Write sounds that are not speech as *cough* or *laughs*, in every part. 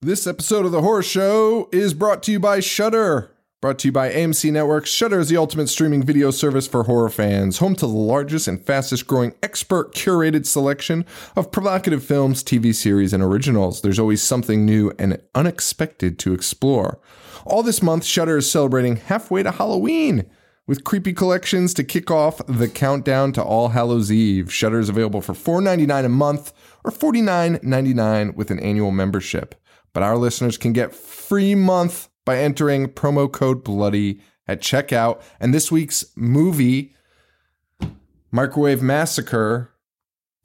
This episode of the Horror Show is brought to you by Shudder. Brought to you by AMC Networks. Shudder is the ultimate streaming video service for horror fans, home to the largest and fastest growing expert curated selection of provocative films, TV series, and originals. There's always something new and unexpected to explore. All this month, Shudder is celebrating halfway to Halloween with creepy collections to kick off the countdown to All Hallows Eve. Shudder is available for $4.99 a month or $49.99 with an annual membership. But our listeners can get free month by entering promo code bloody at checkout. And this week's movie, Microwave Massacre,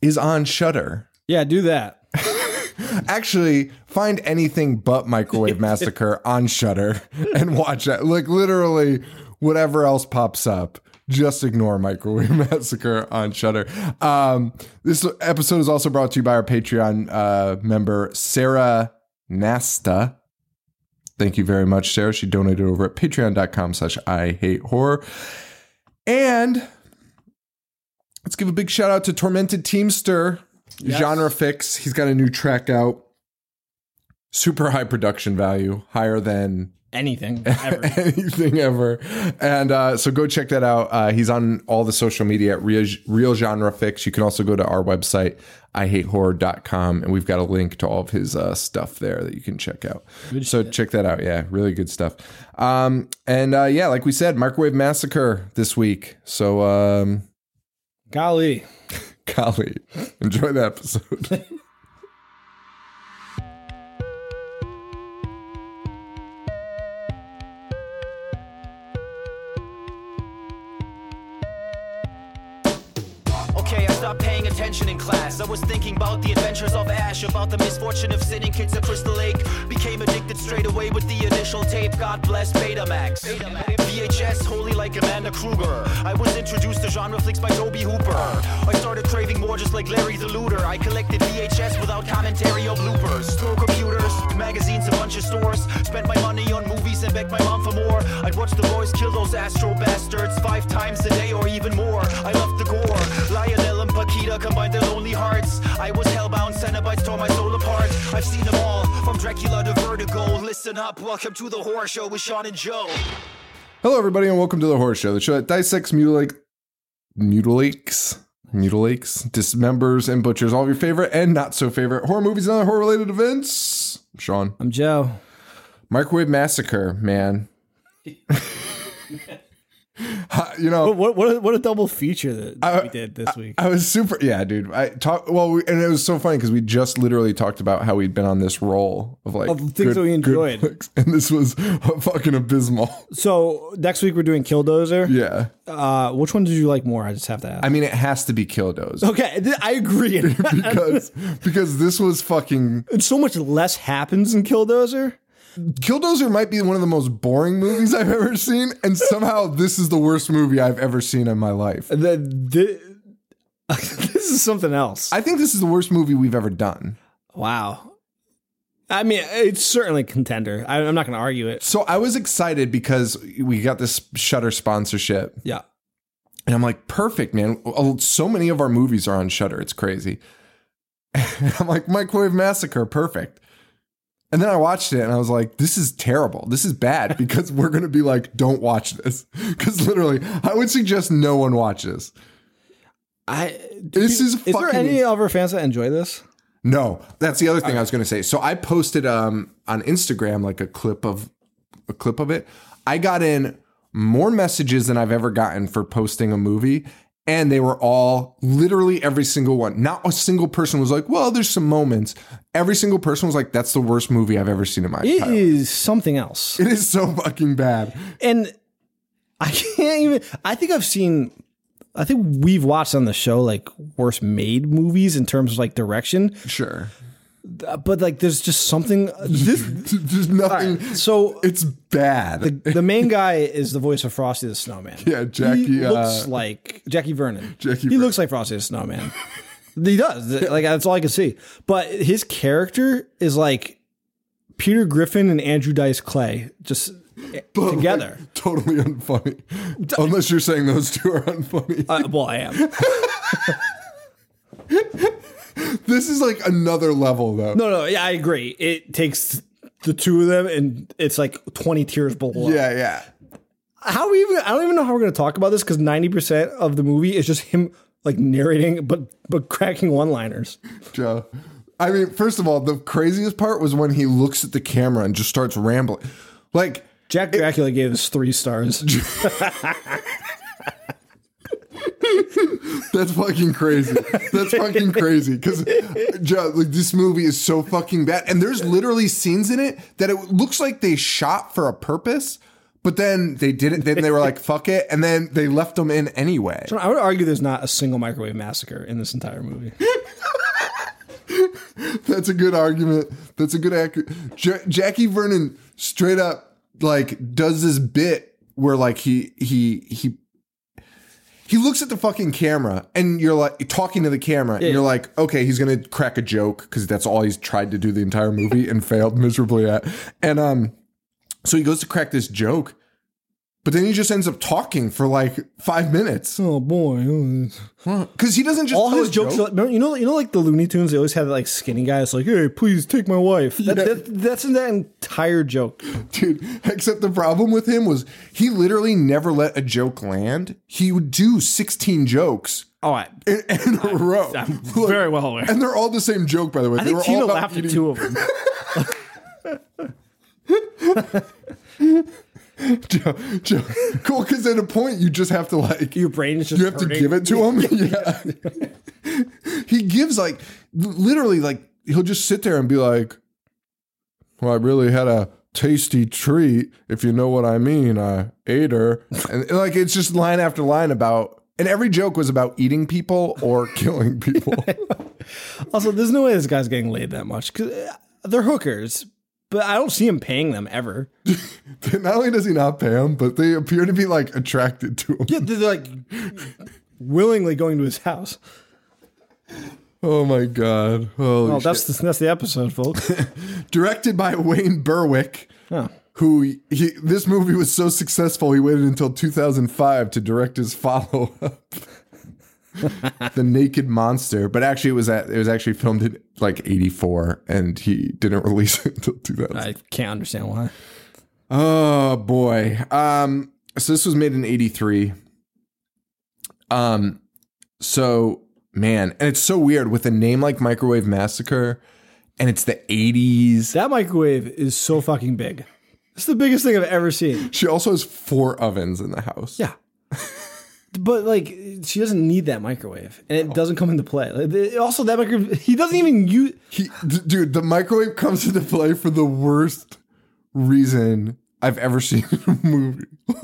is on Shudder. Yeah, do that. *laughs* Actually, find anything but Microwave *laughs* Massacre on Shudder and watch it. Like literally whatever else pops up. Just ignore Microwave *laughs* Massacre on Shudder. Um, this episode is also brought to you by our Patreon uh, member Sarah Nasta. Thank you very much, Sarah. She donated over at patreon.com slash I hate horror. And let's give a big shout out to Tormented Teamster, Yes. Genre Fix. He's got a new track out. Super high production value, higher than Anything. *laughs* Ever. anything ever. And uh, so go check that out. Uh, he's on all the social media at Real, Real Genre Fix. You can also go to our website, ihatehorror.com, and we've got a link to all of his uh, stuff there that you can check out. so check that out. Yeah, really good stuff. Um, and uh, yeah, like we said, Microwave Massacre this week. So, um, Golly. *laughs* golly, enjoy the episode. *laughs* attention in class. I was thinking about the adventures of Ash, about the misfortune of sitting kids at Crystal Lake. Became addicted straight away with the initial tape. God bless Betamax. VHS, holy like Amanda Kruger. I was introduced to genre flicks by Tobe Hooper. I started craving more just like Larry the Looter. I collected VHS without commentary or bloopers. Store computers, magazines, a bunch of stores. Spent my money on movies and begged my mom for more. I'd watch the boys kill those astro bastards five times a day or even more. I loved the gore. Lionel Paquita combined their lonely hearts. I was hellbound, Cenobites tore my soul apart. I've seen them all, from Dracula to Vertigo. Listen up, welcome to the horror show with Sean and Joe. Hello, everybody, and welcome to the Horror Show, the show that dissects, mutilate, mutilates, mutilates, dismembers, and butchers all of your favorite and not so favorite horror movies and other horror related events. I'm Sean, I'm Joe. Microwave Massacre, man. *laughs* *laughs* You know, What what a, what a double feature that I- we did this week. I was super, yeah, dude. I talk well, we, and it was so funny because we just literally talked about how we'd been on this roll of like Of things that we enjoyed. flicks, *laughs* and this was *laughs* fucking abysmal. so next week we're doing Killdozer. Yeah, Uh, which one did you like more? I just have to ask. I mean, it has to be Killdozer okay, I agree. because because this was fucking and so much less happens in Killdozer. Killdozer might be one of the most boring movies I've ever seen, and somehow this is the worst movie I've ever seen in my life. The, the, *laughs* this is something else. I think this is the worst movie we've ever done. wow. I mean, it's certainly a contender. I, I'm not going to argue it. So I was excited because we got this Shudder sponsorship, Yeah. and I'm like, perfect, man. So many of our movies are on Shudder. It's crazy. And *laughs* I'm like, Microwave Massacre, perfect. And then I watched it and I was like, this is terrible. This is bad *laughs* because we're going to be like, don't watch this. *laughs* Because literally, I would suggest no one watches. I This is Is there any of our fans that enjoy this? No, that's the other thing I was going to say. So I posted um on Instagram like a clip of a clip of it. I got in more messages than I've ever gotten for posting a movie and they were all literally every single one. Not a single person was like, "Well, there's some moments." Every single person was like, "That's the worst movie I've ever seen in my It entire is something else. It is so fucking bad. and I can't even. I think I've seen. I think we've watched on the show like worst made movies in terms of like direction, Sure. Uh, but like there's just something. This *laughs* There's nothing. so It's bad. the main guy is the voice of Frosty the Snowman. yeah, Jackie. he looks uh, like Jackie Vernon. Jackie he Vernon. looks like Frosty the Snowman. he does. *laughs* Like that's all I can see. But his character is like Peter Griffin and Andrew Dice Clay just *laughs* but, like, together. totally unfunny. Unless you're saying those two are unfunny. Uh, well, I am. This is like another level though. No, no, yeah, I agree. It takes the two of them, and it's like twenty tiers below. Yeah, yeah. How we even? I don't even know how we're going to talk about this because ninety percent of the movie is just him like narrating, but but cracking one-liners. Joe. I mean, first of all, the craziest part was when he looks at the camera and just starts rambling. Like, Jack Dracula gave us three stars. *laughs* *laughs* that's fucking crazy. That's fucking crazy. Because like, this movie is so fucking bad. And there's literally scenes in it that it looks like they shot for a purpose, but then they didn't. Then they were like, fuck it. And then they left them in anyway. I would argue there's not a single microwave massacre in this entire movie. *laughs* That's a good argument. That's a good accurate. Ja- Jackie Vernon straight up like does this bit where like he he he he looks at the fucking camera and you're like talking to the camera and you're like okay he's gonna crack a joke because that's all he's tried to do the entire movie and *laughs* failed miserably at. And um so he goes to crack this joke but then he just ends up talking for like five minutes oh boy! Oh, because he doesn't just All tell his jokes, joke. are like, you know, you know, like the Looney Tunes. They always have like skinny guys, like, "Hey, please take my wife." That, that, that's in that entire joke. Dude, *laughs* except the problem with him was he literally never let a joke land. He would do 16 jokes oh, All right, in, in a row. I'm *laughs* very well aware. And they're all the same joke, by the way. I they think were Tina all about laughed at two of them. *laughs* Joe, Joe. Cool, because at a point you just have to like Your brain is just you have to give it to him. *laughs* Yeah. he gives like literally like he'll just sit there and be like, "Well, I really had a tasty treat, if you know what I mean. I ate her." And like it's just line after line about and every joke was about eating people or *laughs* killing people. *laughs* Also, there's no way this guy's getting laid that much because they're hookers, but I don't see him paying them ever. *laughs* not only does he not pay them, but they appear to be like attracted to him. Yeah, they're like willingly going to his house. Oh my god. Holy Well, that's the, that's the episode, folks. *laughs* directed by Wayne Berwick. Oh. who he, this movie was so successful he waited until 2005 to direct his follow up *laughs* the naked monster but actually it was at, it was actually filmed in like 84 and he didn't *laughs* release it until 2000 I can't understand why. oh boy um so this was made in 83 um so man and it's so weird with a name like microwave massacre and it's the 80s That microwave is so fucking big. It's the biggest thing I've ever seen. she also has four ovens in the house Yeah. *laughs* But like, she doesn't need that microwave, and it oh. doesn't come into play. Like, Also, that microwave, *laughs* he doesn't even use. He, d- dude, the microwave comes into play for the worst reason I've ever seen in a movie. *laughs*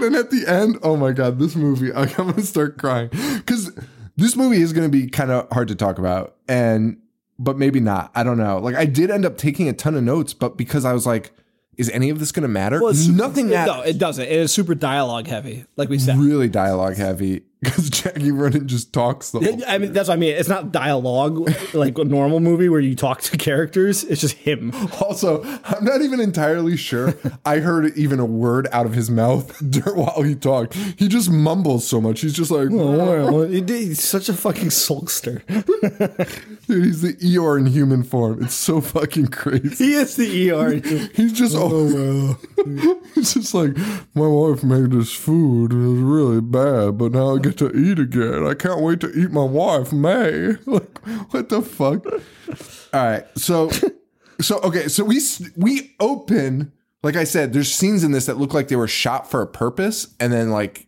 dude, and at the end, oh my god, this movie, like, *laughs* I'm gonna start crying because this movie is gonna be kind of hard to talk about, and but maybe not. I don't know. Like, I did end up taking a ton of notes, but because I was like, is any of this gonna matter? Well, Nothing it-. No, it doesn't. It is super dialogue heavy, like we said. really dialogue heavy *laughs* because Jackie Vernon just talks the whole I mean, that's what I mean. It's not dialogue like a normal movie where you talk to characters. It's just him. Also, I'm not even entirely sure I heard even a word out of his mouth *laughs* while he talked. He just mumbles so much. He's just like, Oh, he's such a fucking sulkster. *laughs* dude, he's the Eeyore in human form. It's so fucking crazy. He is the ER. He's just, oh, well. he's just like, my wife made this food. It was really bad, but now I get to eat again. I can't wait to eat my wife, May. *laughs* Like, what the fuck? All right, so, *laughs* so okay, so we we open. Like I said, there's scenes in this that look like they were shot for a purpose, and then like.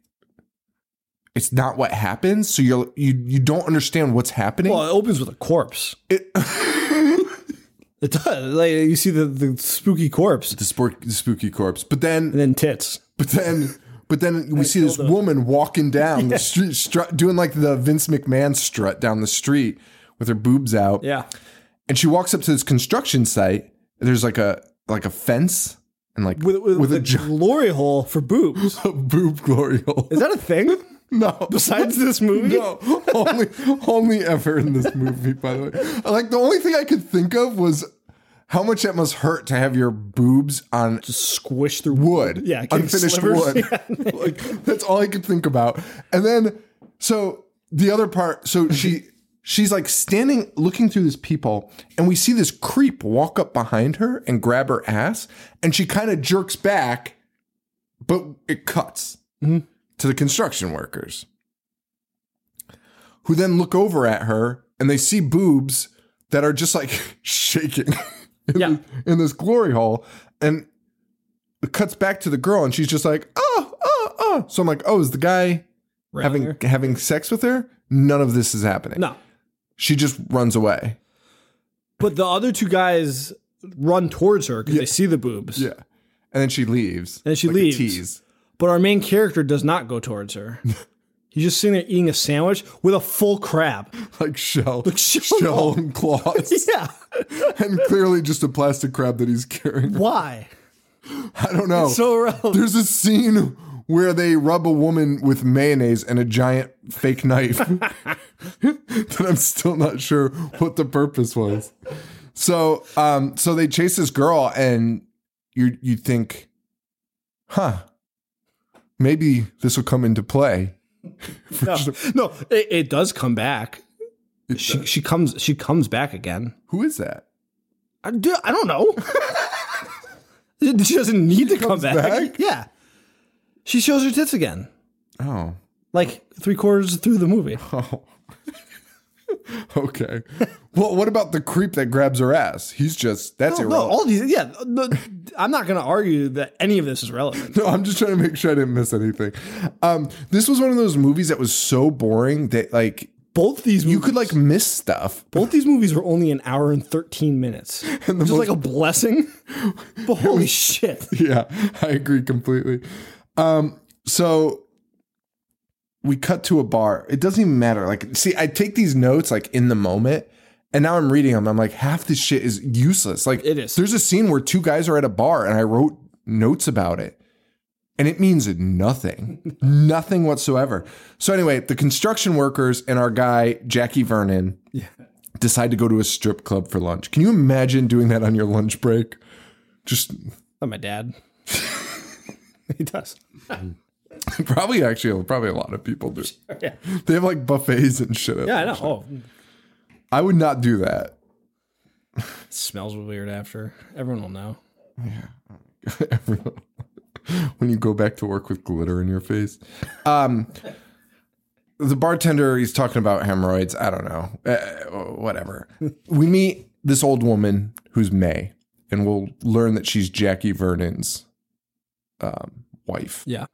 It's not what happens, so you're you you don't understand what's happening. Well, it opens with a corpse. It- *laughs* It does. Like you see the, the spooky corpse, the, sport, the spooky corpse, but then and then tits. But then, but then we see this him. woman walking down the *laughs* street, strut, doing like the Vince McMahon strut down the street with her boobs out. Yeah. And she walks up to this construction site. There's like a like a fence and like With, with, with a a glory hole for boobs. A *laughs* boob glory hole. Is that a thing? *laughs* No, Besides this movie? no, only only ever in this movie. By the way, like the only thing I could think of was how much that must hurt to have your boobs on Squish through wood. Yeah, unfinished slivers. wood. *laughs* *laughs* like that's all I could think about. And then so the other part, so *laughs* she she's like standing looking through this people and we see this creep walk up behind her and grab her ass and she kind of jerks back but it cuts mm-hmm. to the construction workers who then look over at her and they see boobs that are just like shaking in, Yeah. the- in this glory hole and it cuts back to the girl and she's just like oh oh oh so i'm like oh is the guy having Rather- having sex with her none of this is happening no. she just runs away. But the other two guys run towards her because they see the boobs. Yeah. And then she leaves. And she like leaves. tease. But our main character does not go towards her. *laughs* He's just sitting there eating a sandwich with a full crab. *laughs* Like shell. shell. shell and claws. *laughs* Yeah. *laughs* and clearly just a plastic crab that he's carrying. Why? I don't know. So irrelevant. There's a scene where they rub a woman with mayonnaise and a giant fake knife that I'm still not sure what the purpose was. So, um, so they chase this girl, and you you think, huh, maybe this will come into play. *laughs* No, no it, it does come back. She, she comes she comes back again. Who is that? I, do, I don't know. *laughs* she doesn't need to come back. back? Yeah. She shows her tits again. Oh, Like three quarters through the movie. oh. *laughs* okay. well, what about the creep that grabs her ass? He's just that's No, irrelevant. all these, yeah. no, I'm not going to argue that any of this is relevant. *laughs* No, I'm just trying to make sure I didn't miss anything. Um, this was one of those movies that was so boring that like Both these movies, you could like miss stuff. both these movies were only an hour and 13 minutes. *laughs* And the Just most- like a blessing. But holy shit. Yeah, I agree completely. Um, so we cut to a bar. It doesn't even matter. Like, see, I take these notes like in the moment, and now I'm reading them. I'm like, half this shit is useless. Like, It is. There's a scene where two guys are at a bar, and I wrote notes about it. And it means nothing, *laughs* nothing whatsoever. So anyway, the construction workers and our guy Jackie Vernon decide to go to a strip club for lunch. Can you imagine doing that on your lunch break? Just Oh, my dad. *laughs* *laughs* he does. Mm. *laughs* Probably actually, probably a lot of people do. *laughs* Yeah. They have like buffets and shit. Yeah, I know. Oh, I would not do that. it smells weird after. Everyone will know. Yeah. *laughs* Everyone- when you go back to work with glitter in your face. Um, the bartender, he's talking about hemorrhoids. I don't know. Uh, whatever. we meet this old woman who's May, and we'll learn that she's Jackie Vernon's um, wife. Yeah.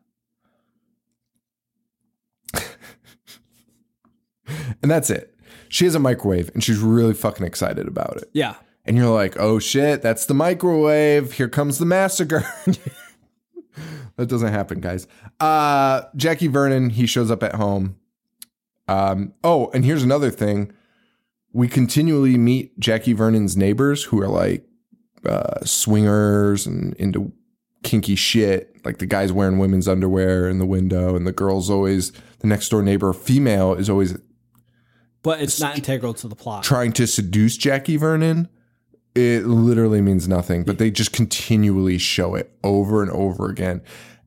And that's it. She has a microwave, and she's really fucking excited about it. Yeah. and you're like, oh shit, that's the microwave. Here comes the massacre. *laughs* that doesn't happen, guys. Uh, Jackie Vernon, he shows up at home. Um, oh, and here's another thing. We continually meet Jackie Vernon's neighbors who are like uh, swingers and into kinky shit. Like the guy's wearing women's underwear in the window, and the girl's always the next door neighbor, female, is always But it's not integral to the plot. trying to seduce Jackie Vernon, it literally means nothing, but they just continually show it over and over again.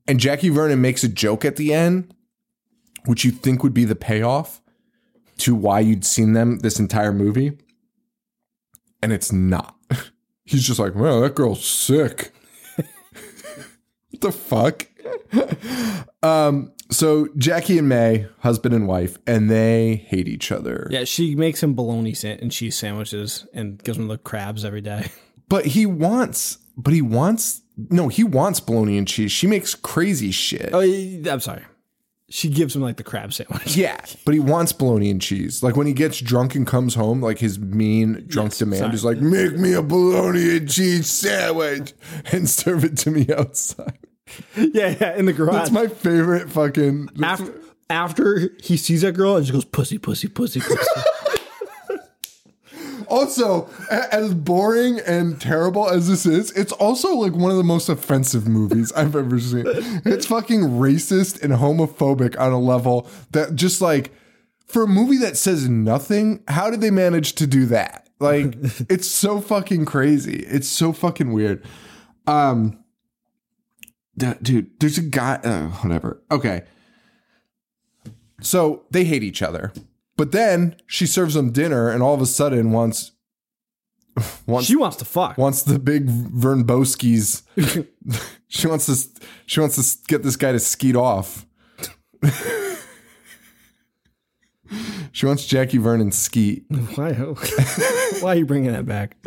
And Jackie Vernon makes a joke at the end, which you think would be the payoff to why you'd seen them this entire movie. And it's not. *laughs* He's just like, well, that girl's sick. What the fuck? *laughs* um, so Jackie and May, husband and wife, and they hate each other. Yeah, she makes him bologna and cheese sandwiches and gives him the crabs every day. *laughs* But he wants, but he wants, no, he wants bologna and cheese. She makes crazy shit. Oh, I'm sorry. She gives him like the crab sandwich. yeah, but he wants bologna and cheese. Like when he gets drunk and comes home, like his mean drunk Yes, demand sorry. is like, make me a bologna and cheese sandwich and *laughs* serve it to me outside. *laughs* yeah, yeah, in the garage. That's my favorite fucking. after, after he sees that girl and she goes, pussy, pussy, pussy, pussy. *laughs* Also, as boring and terrible as this is, it's also like one of the most offensive movies I've ever seen. It's fucking racist and homophobic on a level that just like for a movie that says nothing, how did they manage to do that? Like *laughs* it's so fucking crazy. It's so fucking weird. Um d- dude, there's a guy uh, whatever. Okay. So they hate each other. But then she serves them dinner, and all of a sudden, once once *laughs* She wants to fuck. wants the big Vern Boskis. *laughs* she wants to she wants to get this guy to skeet off. *laughs* she wants Jackie Vernon skeet. Why? Why are you bringing that back?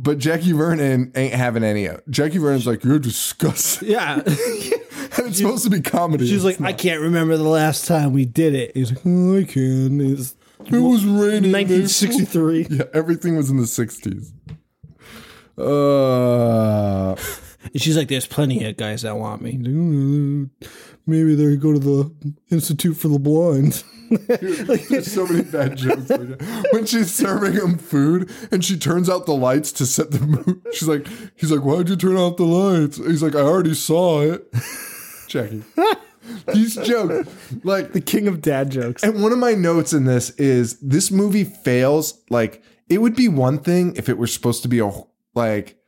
But Jackie Vernon ain't having any of it. Jackie Vernon's like, You're disgusting. Yeah. And *laughs* it's supposed to be comedy. She's like, I can't remember the last time we did it. He's like, oh, I can. It's It was raining. 1963. *laughs* Yeah, everything was in the 60s. Uh, And she's like, there's plenty of guys that want me. He's like, "Oh, Maybe they go to the Institute for the Blind. *laughs* there's *laughs* so many bad jokes. When she's serving him food and she turns out the lights to set the mood, she's like, he's like, why'd you turn out the lights? He's like, I already saw it. *laughs* Jackie. These jokes, like, the king of dad jokes. And one of my notes in this is this movie fails. Like, it would be one thing if it were supposed to be a, like,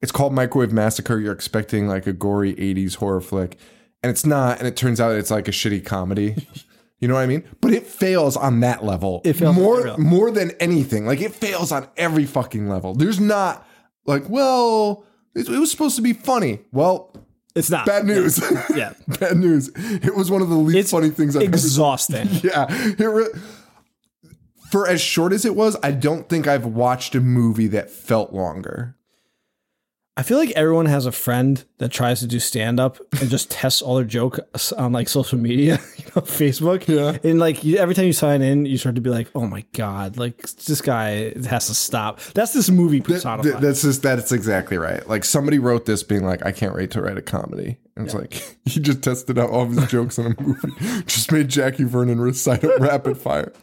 it's called Microwave Massacre. You're expecting like a gory 80s horror flick, and it's not. And it turns out it's like a shitty comedy. *laughs* You know what I mean? But it fails on that level. It fails more more than anything. Like it fails on every fucking level. There's not like, well, it, it was supposed to be funny. Well, It's not. bad news. Yeah. *laughs* bad news. It was one of the least It's funny things I've ever Exhausting. *laughs* yeah. It re- for as short as it was, I don't think I've watched a movie that felt longer. I feel like everyone has a friend that tries to do stand up and just *laughs* tests all their jokes on like social media, *laughs* you know, Facebook. Yeah. And like you, every time you sign in, you start to be like, oh my God, like this guy has to stop. That's this movie personified. Th- that's just that's exactly right. Like somebody wrote this being like, I can't wait to write a comedy. And it's like *laughs* he just tested out all of his jokes in a movie. just made Jackie Vernon recite it rapid fire.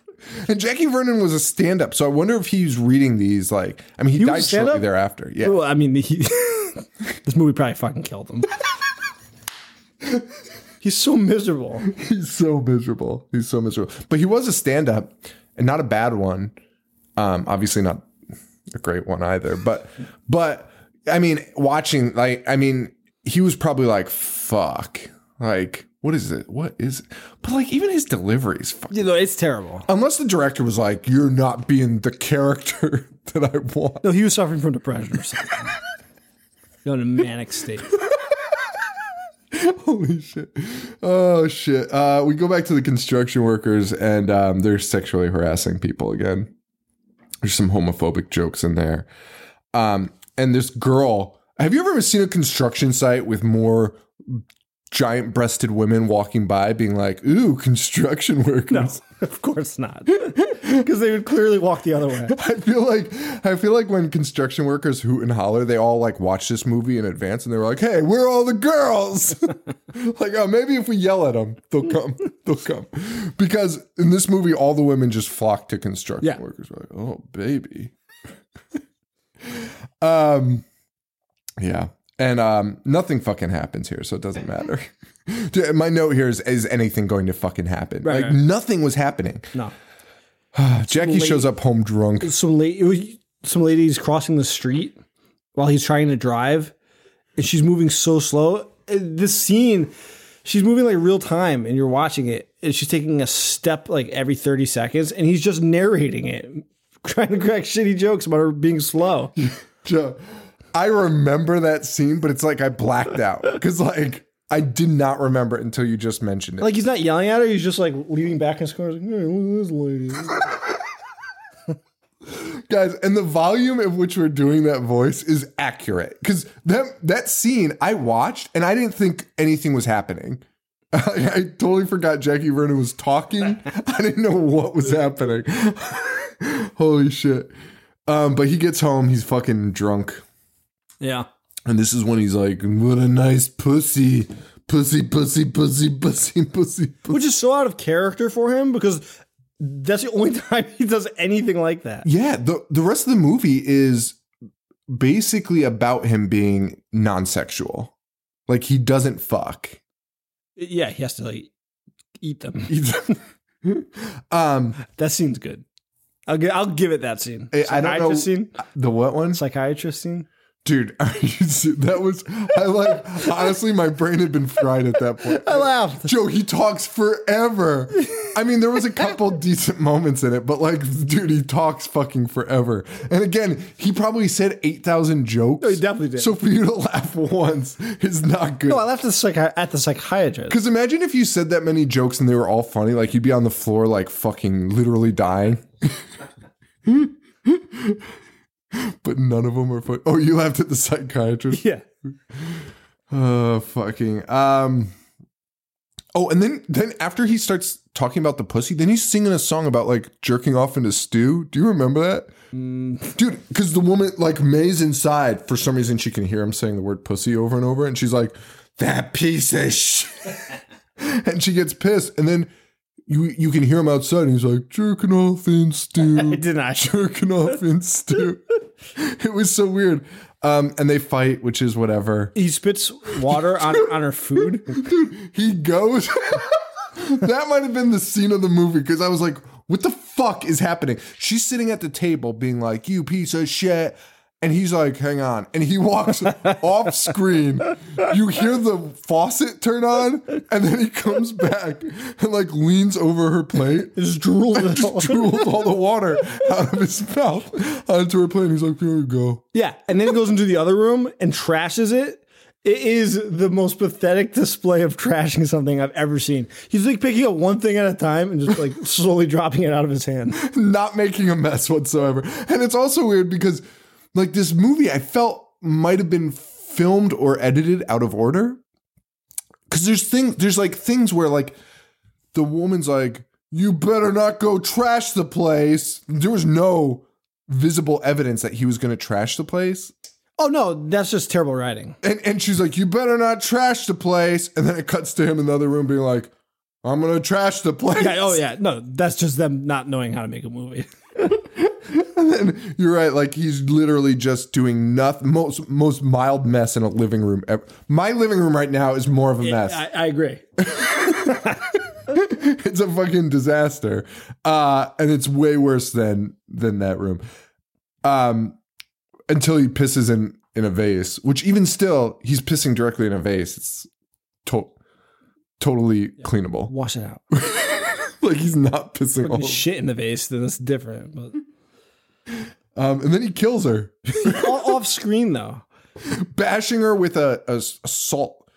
And Jackie Vernon was a stand-up, so I wonder if he's reading these. Like, I mean, he, was died shortly thereafter. Yeah, well, I mean, he, this movie probably fucking killed him. *laughs* He's so miserable. he's so miserable. He's so miserable. But he was a stand up and not a bad one. Um, obviously not a great one either. But but I mean, watching like I mean, he was probably like, fuck. Like, what is it? What is it? But like even his deliveries, fuck. You know, it's terrible. Unless the director was like, You're not being the character *laughs* that I want. No, he was suffering from depression or something. *laughs* Going in a manic state. *laughs* Holy shit. Oh shit. Uh, we go back to the construction workers and um, they're sexually harassing people again. There's some homophobic jokes in there. Um, and this girl, have you ever seen a construction site with more giant breasted women walking by being like, ooh, construction *laughs* workers? *laughs* Of course not. *laughs* Because they would clearly walk the other way. *laughs* I feel like I feel like when construction workers hoot and holler, they all like watch this movie in advance and they were like, "Hey, we're all the girls?" like, oh, maybe if we yell at them, they'll come. They'll come. Because in this movie, all the women just flock to construction Yeah. workers. We're like, oh, baby. um, yeah, and um, nothing fucking happens here, so it doesn't matter. *laughs* My note here is: Is anything going to fucking happen? Right, like right. nothing was happening. No. *sighs* Jackie shows up home drunk. Some lady, some lady's crossing the street while he's trying to drive, and she's moving so slow. This scene, she's moving like real time, and you're watching it, and she's taking a step like every 30 seconds, and he's just narrating it, *laughs* trying to crack shitty jokes about her being slow. *laughs* I remember that scene, but it's like I blacked out because like I did not remember it until you just mentioned it. Like he's not yelling at her, he's just like leaning back in his car, like, hey, look at this lady. *laughs* Guys, and the volume at which we're doing that voice is accurate because that that scene I watched and I didn't think anything was happening. I, *laughs* I totally forgot Jackie Vernon was talking. *laughs* I didn't know what was happening. Holy shit! Um, but he gets home, he's fucking drunk. Yeah. And this is when he's like, "What a nice pussy, pussy, pussy, pussy, pussy, pussy." pussy. Which is so out of character for him because that's the only *laughs* time he does anything like that. Yeah, the the rest of the movie is basically about him being non-sexual. Like he doesn't fuck. Yeah, he has to like eat them. *laughs* He's- *laughs* um, That scene's good. I'll give, I'll give it that scene. I- I don't know- Psychiatrist scene. the what one? Psychiatrist scene. Dude, are you se- that was I like honestly my brain had been fried at that point. I laughed. Joe, he talks forever. I mean, there was a couple *laughs* decent moments in it, but like, dude, he talks fucking forever. And again, he probably said 8,000 jokes. Oh, he definitely did. So for you to laugh once is not good. No, I laughed at the, psychi- at the psychiatrist. Because imagine if you said that many jokes and they were all funny, like you'd be on the floor, like fucking literally dying. *laughs* *laughs* *laughs* but none of them are funny. Oh, you laughed at the psychiatrist? Yeah. Uh, *laughs* fucking. Um. Oh, and then then after he starts talking about the pussy, then he's singing a song about like jerking off into stew. Do you remember that, dude? Because the woman like May's inside for some reason she can hear him saying the word pussy over and over, and she's like, "That piece of shit," *laughs* and she gets pissed, and then. You, you can hear him outside and he's like jerking off in stew I did not. jerking off in stew. *laughs* It was so weird. Um, and they fight, which is whatever. He spits water on, on her food. He goes. *laughs* that might have been the scene of the movie because I was like, what the fuck is happening? She's sitting at the table being like, you piece of shit. And he's like, hang on. And he walks *laughs* off screen. You hear the faucet turn on, and then he comes back and like leans over her plate. *laughs* Just drooled. it all. Just drooled all the water out of his mouth onto her plate. And he's like, here you go. Yeah, and then he goes into the other room and trashes it. It is the most pathetic display of trashing something I've ever seen. He's like picking up one thing at a time and just like *laughs* slowly dropping it out of his hand. not making a mess whatsoever. And it's also weird because, like, this movie I felt might have been filmed or edited out of order. Because there's things, there's like things where like the woman's like, "You better not go trash the place." There was no visible evidence that he was going to trash the place. Oh no, that's just terrible writing. And and she's like, "You better not trash the place." And then it cuts to him in the other room being like, "I'm going to trash the place." Yeah, oh yeah, no, that's just them not knowing how to make a movie. *laughs* *laughs* You're right. Like he's literally just doing nothing. Most most mild mess in a living room. ever. My living room right now is more of a mess. I, I agree. *laughs* *laughs* it's a fucking disaster, uh, and it's way worse than than that room. Um, until he pisses in in a vase, which even still, he's pissing directly in a vase. It's to- totally cleanable. Wash it out. Like he's not pissing all. Shit in the vase, then it's different. But Um, and then he kills her, *laughs* off screen though. bashing her with a, a s- a salt.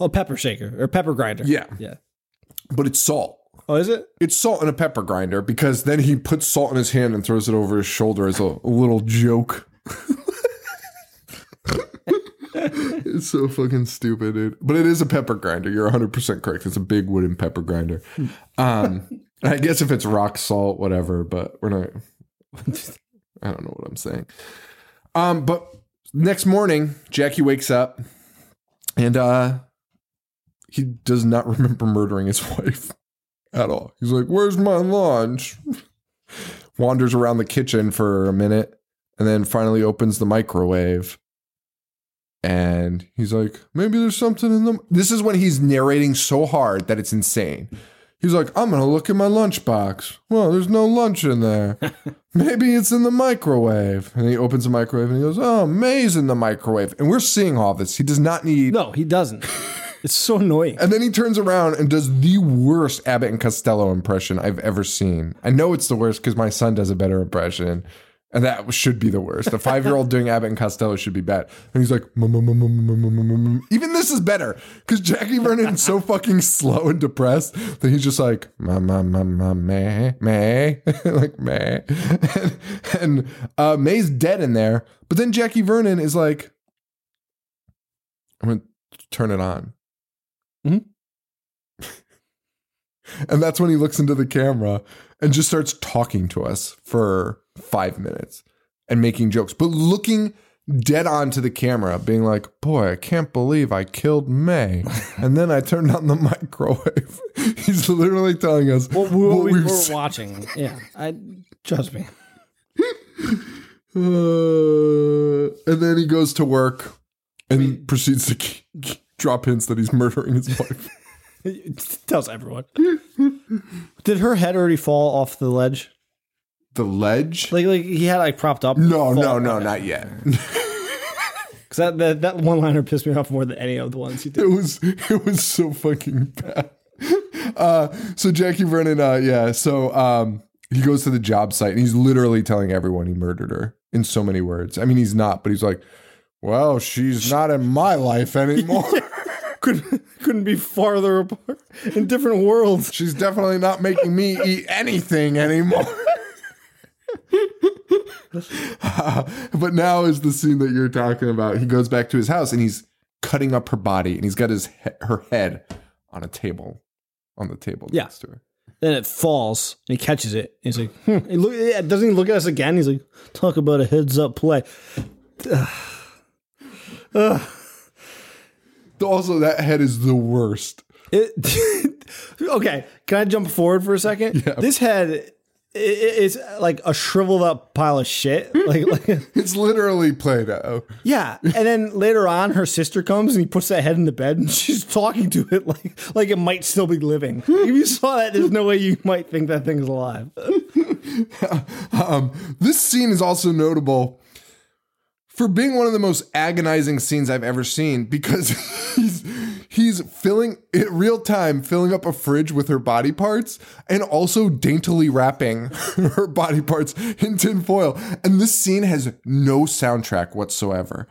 Oh, pepper shaker or pepper grinder. Yeah, yeah. but it's salt. Oh, is it? It's salt and a pepper grinder because then he puts salt in his hand and throws it over his shoulder as a, a little joke. *laughs* it's so fucking stupid, dude. But it is a pepper grinder. You're 100% correct. It's a big wooden pepper grinder. Um, I guess if it's rock salt, whatever, but we're not. *laughs* I don't know what I'm saying. Um, but next morning, Jackie wakes up and uh, he does not *laughs* remember murdering his *laughs* wife at all. He's like, Where's my lunch? *laughs* Wanders around the kitchen for a minute and then finally opens the microwave. And he's like, Maybe there's something in them. This is when he's narrating so hard that it's insane. He's like, I'm going to look in my lunchbox. Well, there's no lunch in there. *laughs* Maybe it's in the microwave. And he opens the microwave and he goes, Oh, May's in the microwave. And we're seeing all this. He does not need No, he doesn't. It's so annoying. and then he turns around and does the worst Abbott and Costello impression I've ever seen. I know it's the worst because my son does a better impression. And that should be the worst. A five year old doing Abbott and Costello should be bad. And he's like, even this is better because Jackie Vernon's so fucking slow and depressed that he's just like, ma, ma, ma, ma, meh, meh, *laughs* like, meh. And, and uh, May's dead in there. But then Jackie Vernon is like, I'm going to turn it on. *laughs* And that's when he looks into the camera and just starts talking to us for five minutes and making jokes, but looking dead on to the camera, being like, Boy, I can't believe I killed May. *laughs* and then I turned on the *laughs* microwave. He's literally telling us What, we, what we, seen. watching. Yeah, I trust me. Uh, and then he goes to work and proceeds to k- k- drop hints that he's murdering his wife. *laughs* Tells everyone. Did her head already fall off the ledge? The ledge? Like, like he had like propped up. no, no, no, not yet. *laughs* Because that, that that one liner pissed me off more than any of the ones he did. It was it was so fucking bad. *laughs* Uh, so Jackie Vernon, uh, yeah. So um, he goes to the job site and he's literally telling everyone he murdered her in so many words. I mean, he's not, but he's like, "Well, she's not in my life anymore. *laughs* couldn't *laughs* couldn't be farther apart in different worlds. she's definitely not making me eat anything anymore." *laughs* but now is the scene that you're talking about. He goes back to his house and he's cutting up her body and he's got his he- her head on a table on the table Yeah. next to her. Then it falls and he catches it. He's like, hmm. he look, doesn't he look at us again? He's like, talk about a heads up play. *sighs* Also, that head is the worst. It, *laughs* okay, can I jump forward for a second? *laughs* This head is like a shriveled up pile of shit. *laughs* Like, like It's literally Play-Doh. yeah. And then later on, her sister comes and he puts that head in the bed and she's talking to it like like it might still be living. if you saw that, there's no way you might think that thing's alive. Um, this scene is also notable for being one of the most agonizing scenes I've ever seen because *laughs* he's he's filling in real time filling up a fridge with her body parts and also daintily wrapping *laughs* her body parts in tin foil. And this scene has no soundtrack whatsoever.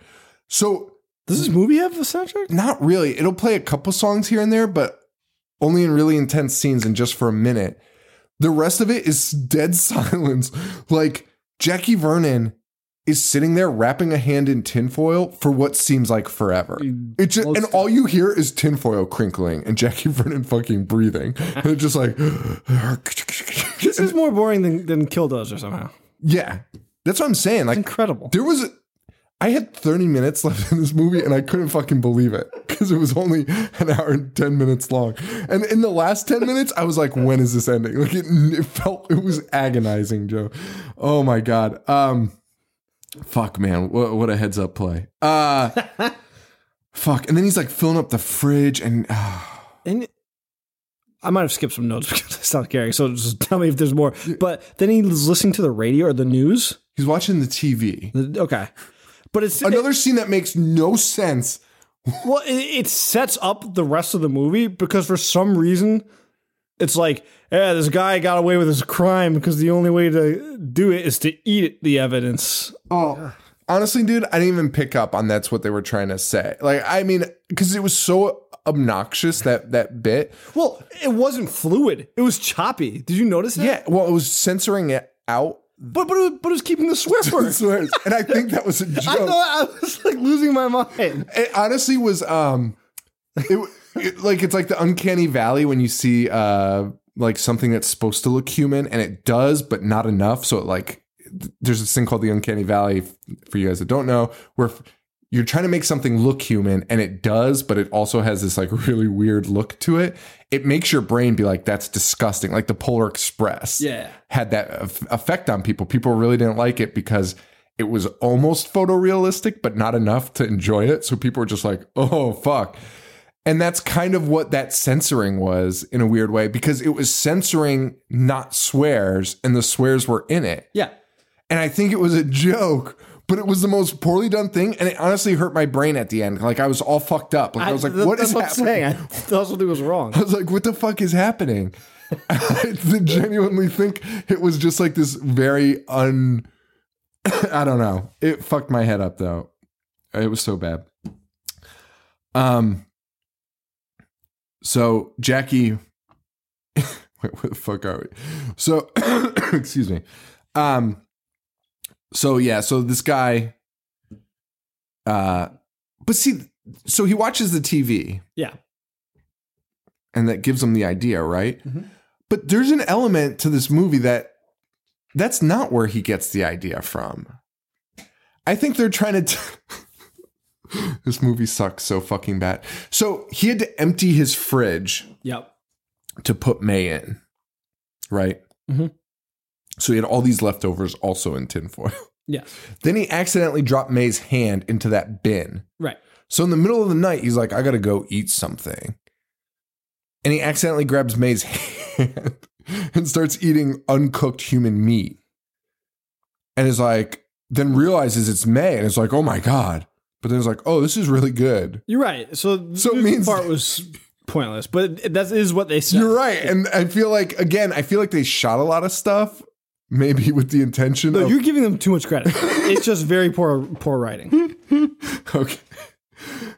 So Does this movie have a soundtrack? not really. It'll play a couple songs here and there, but only in really intense scenes and just for a minute. The rest of it is dead *laughs* silence. Like Jackie Vernon is sitting there wrapping a hand in tinfoil for what seems like forever. It just and all you hear is tinfoil crinkling and Jackie *laughs* Vernon fucking breathing. And it's just like *gasps* This is more boring than, than Killdozer somehow. Yeah. That's what I'm saying. Like Incredible. There was, I had 30 minutes left in this movie and I couldn't fucking believe it because it was only an hour and 10 minutes long. And in the last 10 minutes, I was like, when is this ending? Like it, it felt, it was agonizing, Joe. Oh my God. Um, fuck, man. What, what a heads up play. Uh, *laughs* fuck. And then he's like filling up the fridge and, uh, And I might have skipped some notes *laughs* because I stopped caring. So just tell me if there's more. But then he's listening to the radio or the news. he's watching the TV. The- Okay. But it's Another scene that makes no sense. well, it, it sets up the rest of the movie because for some reason it's like, yeah, this guy got away with his crime because the only way to do it is to eat the evidence. Oh, honestly, dude, I didn't even pick up on that's what they were trying to say. Like, I mean, because it was so obnoxious that that bit. Well, it wasn't fluid. It was choppy. Did you notice that? Yeah, well, it was censoring it out. But but it was, but it was keeping the swear words. Swears. and I think that was a *laughs* I joke. thought I was like losing my mind. it honestly was um, it, it like it's like the uncanny valley when you see uh like something that's supposed to look human and it does, but not enough. So it like there's this thing called the uncanny valley for you guys that don't know where you're trying to make something look human and it does, but it also has this like *laughs* really weird look to it. It makes your brain be like, that's disgusting. Like the Polar Express Yeah. had that effect on people. People really didn't like it because it was almost photorealistic, but not enough to enjoy it. So people were just like, oh, fuck. And that's kind of what that censoring was in a weird way because it was censoring not swears and the swears were in it. Yeah. And I think it was a joke, but it was the most poorly done thing. And it honestly hurt my brain at the end. Like I was all fucked up. Like I, was like, what is that- what that's I'm happening? saying. Thought something was wrong. *laughs* I was like, what the fuck is happening? *laughs* I genuinely think it was just like this very un. *laughs* I don't know. It fucked my head up though. It was so bad. Um. So Jackie, *laughs* wait, where the fuck are we? So, *coughs* excuse me. Um. So yeah. So this guy. Uh, but see, so he watches the TV Yeah. and that gives him the idea, right? Mhm. But there's an element to this movie that that's not where he gets the idea from. I think they're trying to. T- *laughs* *laughs* this movie sucks so fucking bad. So he had to empty his fridge Yep. to put May in, right? Mhm. So he had all these leftovers also in tinfoil. *laughs* Yes. Then he accidentally dropped May's hand into that bin. Right. So in the middle of the night, he's like, I gotta go eat something. And he accidentally grabs May's *laughs* hand and starts eating uncooked human meat. And is like, then realizes it's May and is like, oh my God, but then it's like, oh, this is really good. You're right. So, So it means- part was pointless, but that is what they said. You're right, and I feel like again, I feel like they shot a lot of stuff, maybe with the intention No, of you're giving them too much credit. it's just very poor poor writing. *laughs* okay.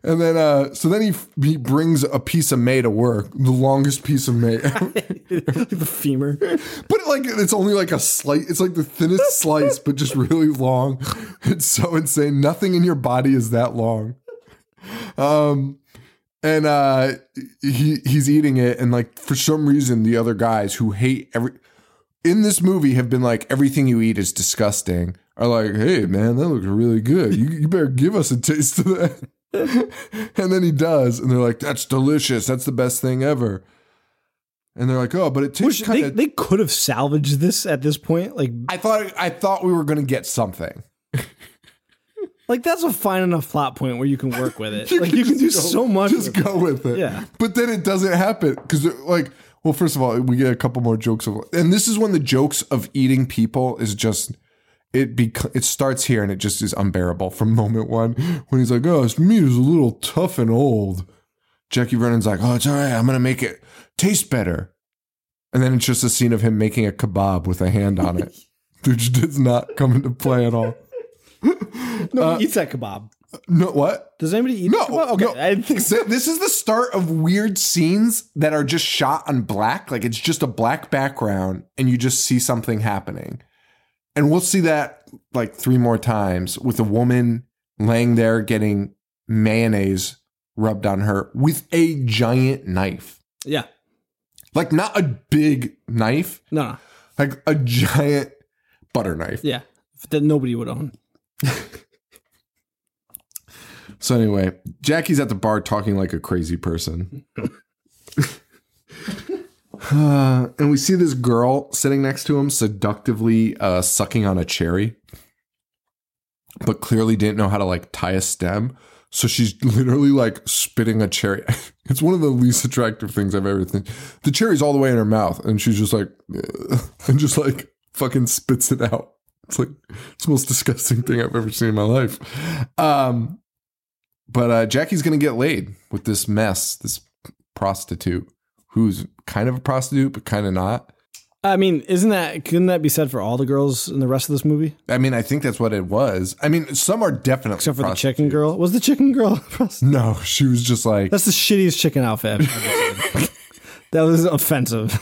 And then, uh, so then he he brings a piece of May to work, the longest piece of May, *laughs* ever. *laughs* the femur. but like it's only like a slice. It's like the thinnest *laughs* slice, but just really long. It's so insane. Nothing in your body is that long. Um, and uh, he he's eating it, and like for some reason, the other guys who hate every in this movie have been like everything you eat is disgusting. Are like, hey man, that looks really good. You you better give us a taste of that. *laughs* and then he does, and they're like, that's delicious. That's the best thing ever. And they're like, oh, but it tastes Which kind they, of. they could have salvaged this at this point. Like I thought I thought we were gonna get something. *laughs* like that's a fine enough plot point where you can work with it. *laughs* like can you can do go- so much. Just with it. go with it. Yeah. But then it doesn't happen because, like, well, first of all, we get a couple more jokes of, and this is when the jokes of eating people is just it. Bec- it starts here and it just is unbearable from *laughs* moment one when he's like, "Oh, this meat is a little tough and old." Jackie Vernon's like, "Oh, it's all right. I'm gonna make it taste better." And then it's just a scene of him making a kebab with a hand on it, *laughs* which does not come into play at all. *laughs* Nobody uh, eats that kebab. No, what? Does anybody eat No, kebab? Okay, no. I didn't think so. This is the start of weird scenes that are just shot on black. Like it's just a black background and you just see something happening. And we'll see that like three more times with a woman laying there getting mayonnaise rubbed on her with a giant knife. Yeah. Like not a big knife, No, no. like a giant butter knife. Yeah. That nobody would own. *laughs* So anyway, Jackie's at the bar talking like a crazy person. *laughs* *sighs* And we see this girl sitting next to him seductively uh, sucking on a cherry, but clearly didn't know how to like tie a stem. So she's literally like spitting a cherry. *laughs* It's one of the least attractive things I've ever seen. The cherry's all the way in her mouth, and she's just like, *laughs* and just like fucking spits it out. It's like it's the most disgusting thing I've ever seen in my life. Um, but uh, Jackie's gonna get laid with this mess, this prostitute who's kind of a prostitute but kind of not. I mean, isn't that couldn't that be said for all the girls in the rest of this movie? I mean, I think that's what it was. I mean, some are definitely Except for the chicken girl. Was the chicken girl? a prostitute? No, she was just like That's the shittiest chicken outfit. I've ever seen. *laughs* that was offensive.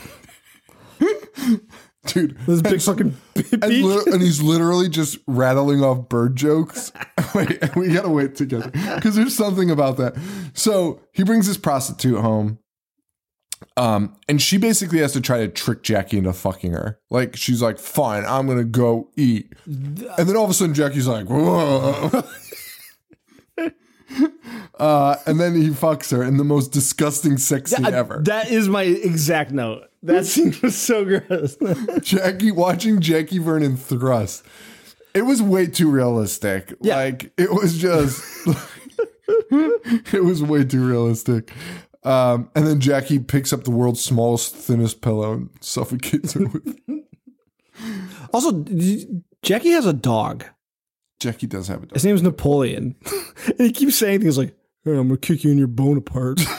*laughs* dude. This big fucking *laughs* And, li- and he's literally just rattling off bird jokes. wait, we gotta wait together because there's something about that. So he brings his prostitute home, um, and she basically has to try to trick Jackie into fucking her. Like she's like, "Fine, I'm gonna go eat," and then all of a sudden Jackie's like, "Whoa." *laughs* Uh, and then he fucks her in the most disgusting sex scene I- ever. that is my exact note. That *laughs* scene was so gross. *laughs* Jackie watching Jackie Vernon thrust. It was way too realistic. Yeah. Like it was just it was way too realistic. Um, and then Jackie picks up the world's smallest, thinnest pillow and suffocates her with *laughs* also, Jackie has a dog. Jackie does have a dog. His name's Napoleon, *laughs* and he keeps saying things like, "Hey, I'm gonna kick you in your bone apart." *laughs*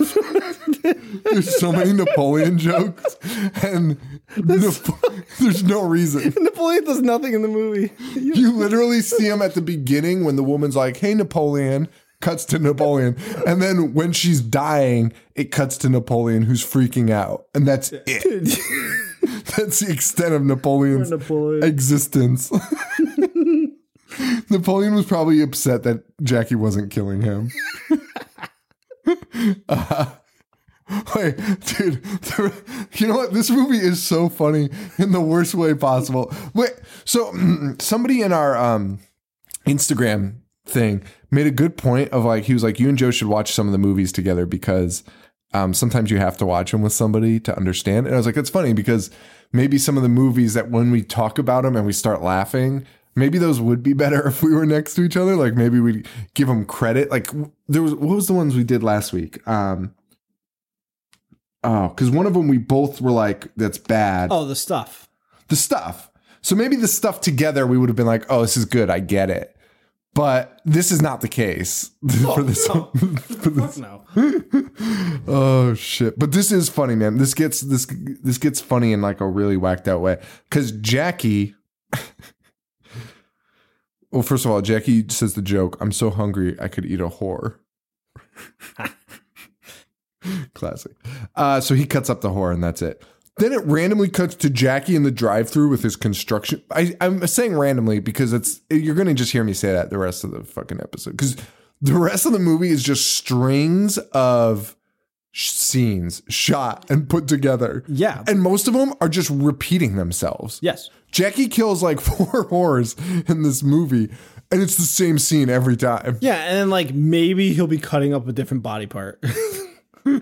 There's so many Napoleon jokes, and Napo- there's no reason. Napoleon does nothing in the movie. You literally see him at the beginning when the woman's like, "Hey, Napoleon." Cuts to Napoleon, and then when she's dying, it cuts to Napoleon, who's freaking out, and that's it. *laughs* That's the extent of Napoleon's Napoleon. existence. *laughs* Napoleon was probably upset that Jackie wasn't killing him. *laughs* Uh, wait, dude, the- you know what? This movie is so funny in the worst way possible. Wait, so *clears throat* somebody in our um, Instagram thing made a good point of like he was like, you and Joe should watch some of the movies together because um, sometimes you have to watch them with somebody to understand. And I was like, that's funny because maybe some of the movies that when we talk about them and we start laughing, maybe those would be better *laughs* if we were next to each other. Like maybe we give them credit. Like there was what was the ones we did last week? Um, oh, because one of them we both were like, that's bad. Oh, the stuff. The stuff. So maybe the stuff together we would have been like, oh, this is good. I get it. But this is not the case *laughs* for this. Fuck no. *laughs* *laughs* Oh shit! But this is funny, man. This gets this this gets funny in like a really whacked out way because Jackie. well, first of all, Jackie says the joke. I'm so hungry, I could eat a whore. Classic. Uh, so he cuts up the whore, and that's it. Then it randomly cuts to Jackie in the drive-through with his construction. I, I'm saying randomly because it's you're going to just hear me say that the rest of the fucking episode because the rest of the movie is just strings of sh- scenes shot and put together. Yeah. and most of them are just repeating themselves. Yes. Jackie kills like *laughs* four whores in this movie, and it's the same scene every time. Yeah, and then like maybe he'll be cutting up a different body part. *laughs* *laughs*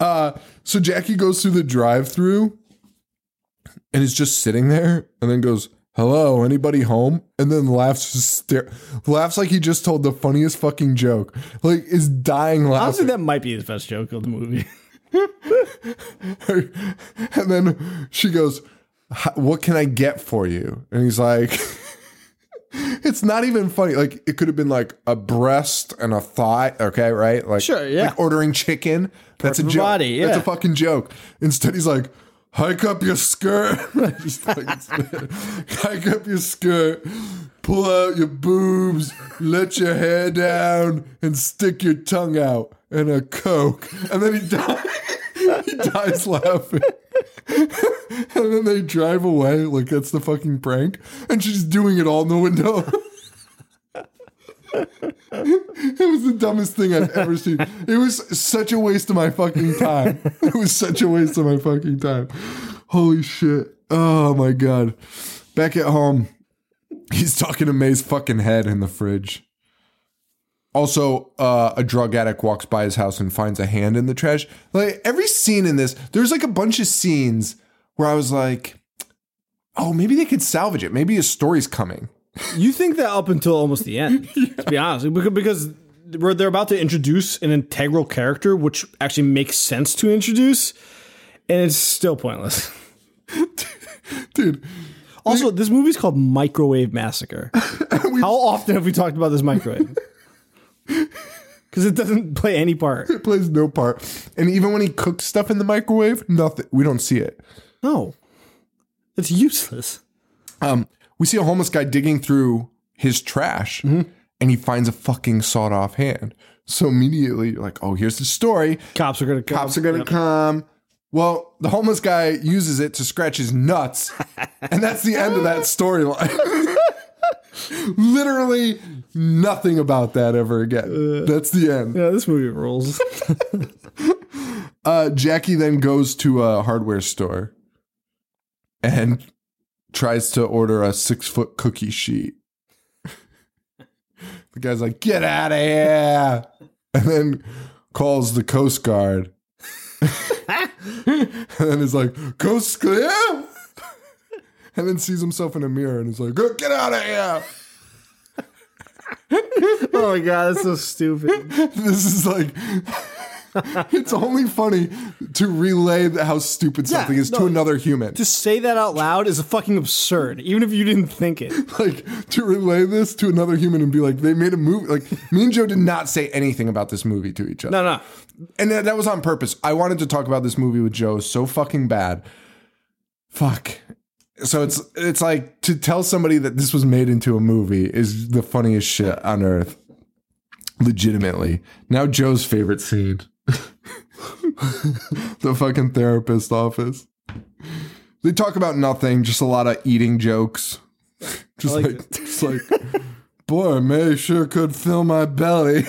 Uh, so Jackie goes through the drive-through and is just sitting there, and then goes, "Hello, anybody home?" And then laughs, laughs like he just told the funniest fucking joke. Like is dying laughing. Honestly, that might be his best joke of the movie. *laughs* and then she goes, "What can I get for you?" And he's like. *laughs* It's not even funny. Like it could have been like a breast and a thigh. Okay, right? Like Sure, yeah. Like ordering chicken. That's a joke. body, That's a fucking joke. Instead, he's like, hike up your skirt. *laughs* *laughs* Hike up your skirt. Pull out your boobs. Let your hair down and stick your tongue out and a coke. And then he dies. he dies laughing. *laughs* and then they drive away like that's the fucking prank and she's doing it all in the window it was the dumbest thing i've ever seen. It was such a waste of my fucking time. *laughs* It was such a waste of my fucking time. Holy shit. Oh my god. Back at home he's talking to may's fucking head in the fridge also, uh, a drug addict walks by his house and finds a hand in the trash. Like every scene in this, there's like a bunch of scenes where I was like, "Oh, maybe they could salvage it. Maybe a story's coming." You think that up until almost the end, *laughs* to be honest, because, because we're, they're about to introduce an integral character, which actually makes sense to introduce, and it's still pointless. *laughs* Dude, Also, this movie's called Microwave Massacre. *laughs* How often have we talked about this microwave? Because it doesn't play any part. it plays no part. And even when he cooks stuff in the microwave, nothing. We don't see it. No, it's useless. Um, we see a homeless guy digging through his trash, and he finds a fucking sawed-off hand. So immediately, you're like, "Oh, here's the story." Cops are gonna come. cops are gonna come. Well, the homeless guy uses it to scratch his nuts, *laughs* and that's the end of that storyline. *laughs* Literally nothing about that ever again. That's the end. Yeah, this movie rules. *laughs* *laughs* Uh, Jackie then goes to a hardware store and tries to order a six foot cookie sheet. the guy's like, "Get out of here!" and then calls the Coast Guard. *laughs* and then is like, "Coast clear." And then sees himself in a mirror and is like, get out of here!" *laughs* oh my god, that's so stupid. *laughs* This is like. it's only funny to relay how stupid something is to another human. To say that out loud is fucking absurd, even if you didn't think it. like to relay this to another human and be like, they made a movie. Like me and Joe did not say anything about this movie to each other, No, no. and that, that was on purpose. I wanted to talk about this movie with Joe so fucking bad. Fuck. So it's it's like to tell somebody that this was made into a movie is the funniest shit on earth. Legitimately. Now Joe's favorite scene. *laughs* the fucking therapist office. They talk about nothing, just a lot of eating jokes. *laughs* Just like like, just like, boy, May sure could fill my belly.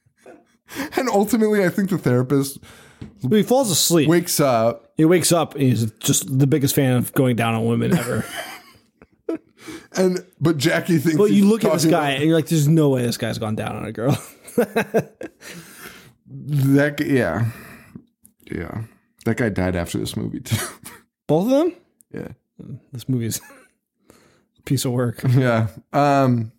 *laughs* and ultimately, I think the therapist He falls asleep. wakes up He wakes up and he's just the biggest fan of going down on women ever. *laughs* and but Jackie thinks. but you look at this guy and you're like, there's no way this guy's gone down on a girl. *laughs* That yeah, yeah. That guy died after this movie too. *laughs* Both of them? yeah, This movie's a piece of work. yeah. Um.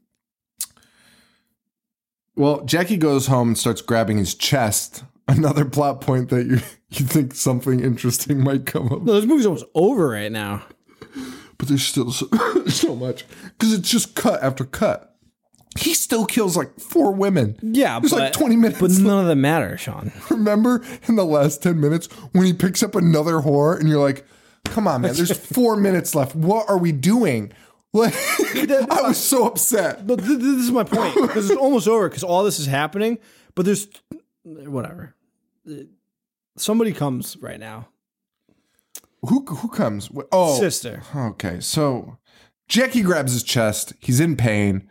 Well, Jackie goes home and starts grabbing his chest. Another plot point that you you think something interesting might come up. No, this movie's almost over right now. but there's still so, *laughs* so much because it's just cut after cut. He still kills like four women. Yeah, There's but, like 20 minutes. But none of them matter, Sean. *laughs* Remember in the last 10 minutes when he picks up another whore and you're like, come on, man, there's *laughs* four minutes left. What are we doing? Like, I was so upset. But th- th- this is my point because it's almost over because all this is happening. But there's whatever. Somebody comes right now. Who, who comes? Oh, Sister. okay. So Jackie grabs his chest. He's in pain.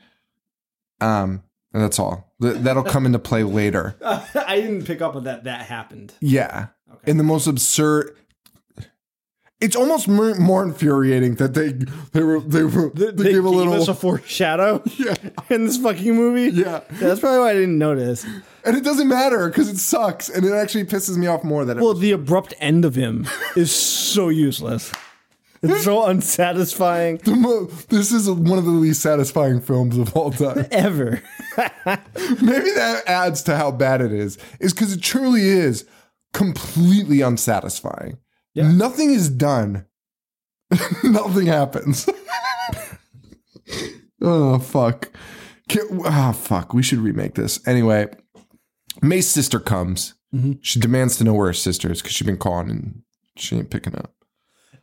Um, and that's all. Th- that'll come into play later. *laughs* I didn't pick up on that. That happened. Yeah. Okay. In the most absurd. It's almost more, more infuriating that they they were they were they, They, gave a little us a foreshadow *laughs* yeah in this fucking movie. yeah that's probably why I didn't notice. and it doesn't matter because it sucks and it actually pisses me off more that it Well, the abrupt end of him is so useless. It's so *laughs* unsatisfying mo- this is one of the least satisfying films of all time. *laughs* ever. Maybe that adds to how bad it is, is because it truly is completely unsatisfying. Yeah. Nothing is done. *laughs* Nothing happens. *laughs* oh fuck. Ah fuck. We should remake this anyway. May's sister comes. She demands to know where her sister is because she's been calling and she ain't picking up.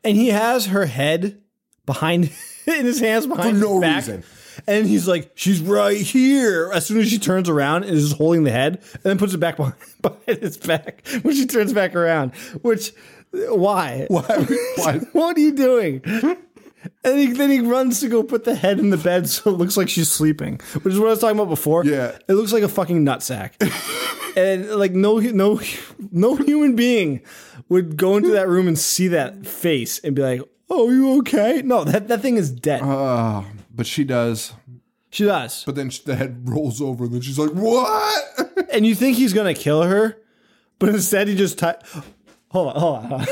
and he has her head behind *laughs* in his hands behind For no his back. reason. And he's like, she's right here. As soon as she turns around and is just holding the head, and then puts it back behind, behind his back when she turns back around. Which, *laughs* why? Why? Why? *laughs* What are you doing? And he, then he runs to go put the head in the bed so it looks like she's sleeping, which is what I was talking about before. Yeah. it looks like a fucking nutsack, *laughs* and like no no no human being would go into that room and see that face and be like, "Oh, you okay?" No, that that thing is dead. Oh, but she does. she does, But then the head rolls over and then she's like, "What?" and you think he's gonna kill her, but instead he just tie. Hold on, hold on. *laughs* On.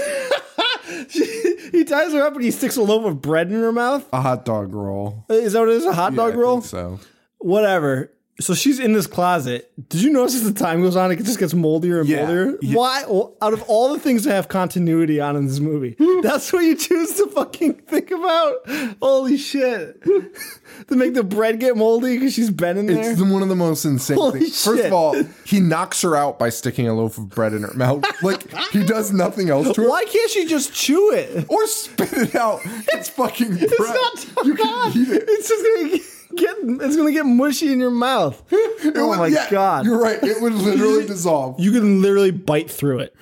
he ties her up and he sticks a loaf of bread in her mouth. A hot dog roll. Is that what it is? A hot Yeah, dog I roll? think so. whatever. So she's in this closet. Did you notice as the time goes on, it just gets moldier and Yeah. moldier? Yeah. Why? Well, out of all the things to have continuity on in this movie, *laughs* that's what you choose to fucking think about? Holy shit. *laughs* to make the bread get moldy because she's been in there? It's one of the most insane Holy things. First of all, he knocks her out by sticking a loaf of bread in her mouth. Like he does nothing else to her. Why can't she just chew it? Or spit it out. It's fucking bread. It's not you eat it. It's just gonna get it's gonna get mushy in your mouth. *laughs* It oh would- my yeah, god. You're right. It would literally *laughs* dissolve. You can literally bite through it.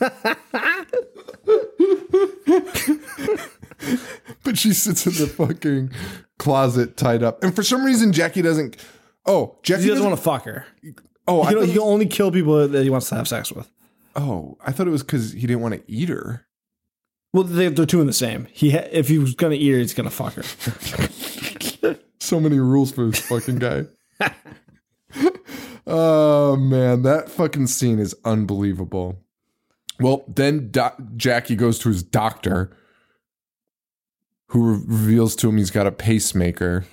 *laughs* But she sits in the fucking closet tied up. And for some reason, Jackie doesn't. Oh, Jackie doesn't. doesn't want to fuck her. oh, I He, he was, only kill people that he wants to have sex with. oh, I thought it was because he didn't want to eat her. Well, they, they're two in the same. He ha- if he was gonna eat her, he's gonna fuck her. So many rules for this fucking guy. *laughs* oh man, that fucking scene is unbelievable. Well, then Do- Jackie goes to his doctor, who re- reveals to him he's got a pacemaker.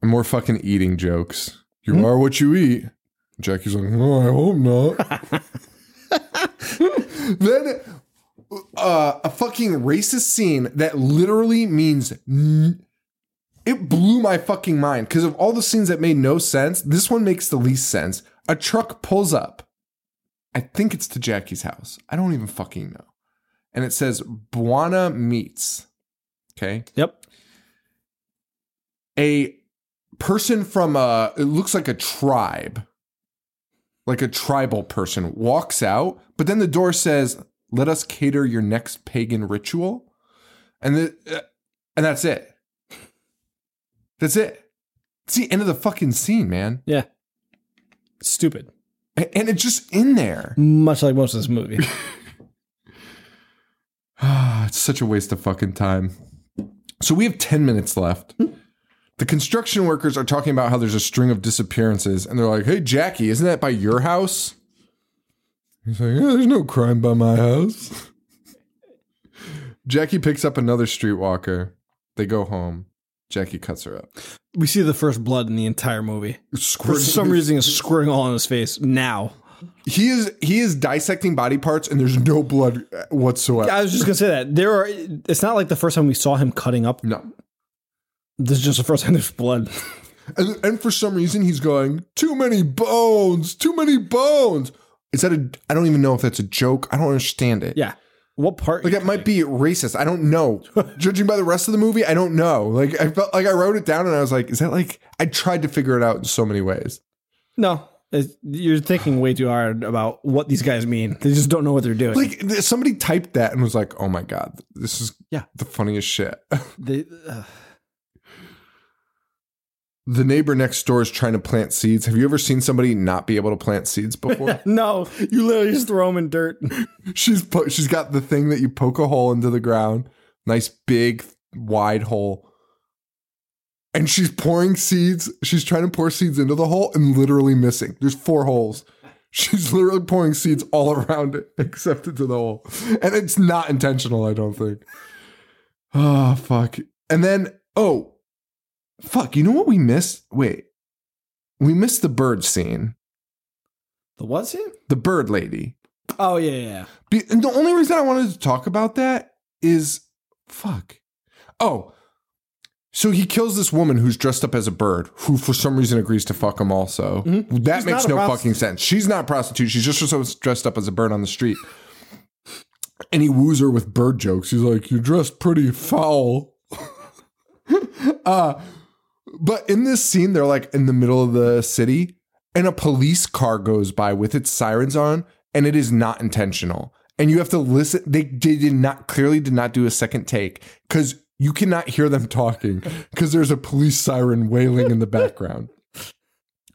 And *laughs* more fucking eating jokes. You hmm? are what you eat. Jackie's like, oh, I hope not. *laughs* then uh, a fucking racist scene that literally means n- it blew my fucking mind because of all the scenes that made no sense. This one makes the least sense. A truck pulls up. I think it's to Jackie's house. I don't even fucking know. And it says Buana Meats. Okay. Yep. A person from a, it looks like a tribe, like a tribal person walks out, but then the door says, let us cater your next pagan ritual. And the, uh, and that's it. That's it. It's the end of the fucking scene, man. Yeah. Stupid. And it's just in there. Much like most of this movie. *laughs* *sighs* it's such a waste of fucking time. So we have 10 minutes left. The construction workers are talking about how there's a string of disappearances, and they're like, hey, Jackie, isn't that by your house? He's like, yeah, there's no crime by my house. *laughs* Jackie picks up another streetwalker. They go home. Jackie cuts her up. we see the first blood in the entire movie. For some reason, it's squirting all on his face now. he is he is dissecting body parts, and there's no blood whatsoever. I was just gonna say that there are. It's not like the first time we saw him cutting up No, This is just the first time there's blood. And, and for some reason, he's going, too many bones, too many bones. Is that a, I don't even know if that's a joke. I don't understand it. yeah. What part? Like it might be racist. I don't know. *laughs* Judging by the rest of the movie, I don't know. Like I felt like I wrote it down and I was like, is that like I tried to figure it out in so many ways. no. It's- You're thinking way too hard about what these guys mean. They just don't know what they're doing. Like somebody typed that and was like, "Oh my god, this is Yeah. the funniest shit." *laughs* They, uh, the neighbor next door is trying to plant seeds. Have you ever seen somebody not be able to plant seeds before? *laughs* no, you literally just throw them in dirt. *laughs* she's po- she's got the thing that you poke a hole into the ground, nice big wide hole. And she's pouring seeds. She's trying to pour seeds into the hole and literally missing. There's four holes. She's literally pouring seeds all around it except into the hole. And it's not intentional, I don't think. Oh, fuck. And then, oh, fuck. You know what we missed? Wait. We missed the bird scene. The what scene? The bird lady. Oh yeah, yeah. Be- and the only reason I wanted to talk about that is fuck. Oh, so he kills this woman who's dressed up as a bird, who for some reason agrees to fuck him. Also, that Mm-hmm. She's makes no fucking sense. She's not a prostitute. She's just dressed up as a bird on the street. And he woos her with bird jokes. He's like, "You're dressed pretty foul." *laughs* uh, but in this scene, they're like in the middle of the city, and a police car goes by with its sirens on, and it is not intentional. And you have to listen. They, they did not clearly did not do a second take because you cannot hear them talking because there's a police siren wailing in the background.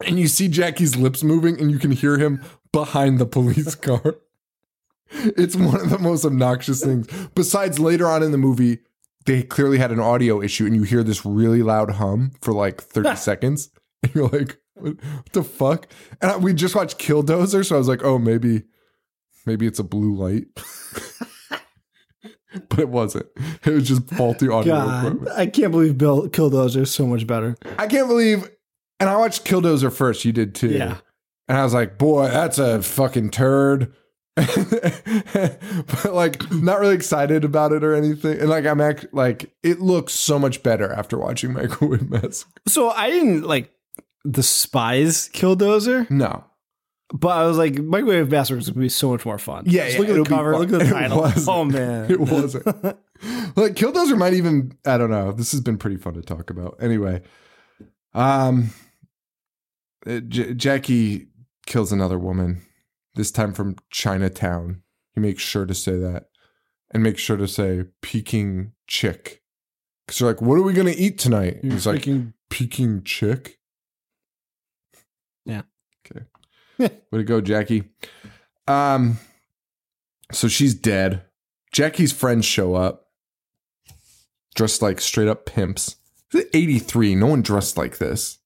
And you see Jackie's lips moving, and you can hear him behind the police car. *laughs* It's one of the most obnoxious things. Besides, later on in the movie, they clearly had an audio issue, and you hear this really loud hum for like *laughs* 30 seconds. And you're like, what, the fuck? And I, we just watched Killdozer, so I was like, oh, maybe, maybe it's a blue light. *laughs* but it wasn't. It was just faulty *laughs* audio God, equipment. I can't believe Bill Killdozer is so much better. I can't believe. And I watched Killdozer first. You did too. Yeah. And I was like, boy, that's a fucking turd. *laughs* but like, not really excited about it or anything. And like, I'm act like, it looks so much better after watching *laughs* Microwave Massacre. So I didn't like despise Killdozer, No. but I was like, Microwave is gonna be so much more fun. Yeah, yeah, look at the cover, look at the *laughs* It title. Oh man, It wasn't. like Killdozer might even I don't know. This has been pretty fun to talk about. Anyway, um uh, J- Jackie kills another woman. This time from Chinatown. He makes sure to say that and makes sure to say Peking chick. Cuz they're like, "What are we going to eat tonight?" You're He's like, "Peking chick." Yeah. Okay. *laughs* Way to go, Jackie. Um so she's dead. Jackie's friends show up, dressed like straight up pimps. This is 83. No one dressed like this.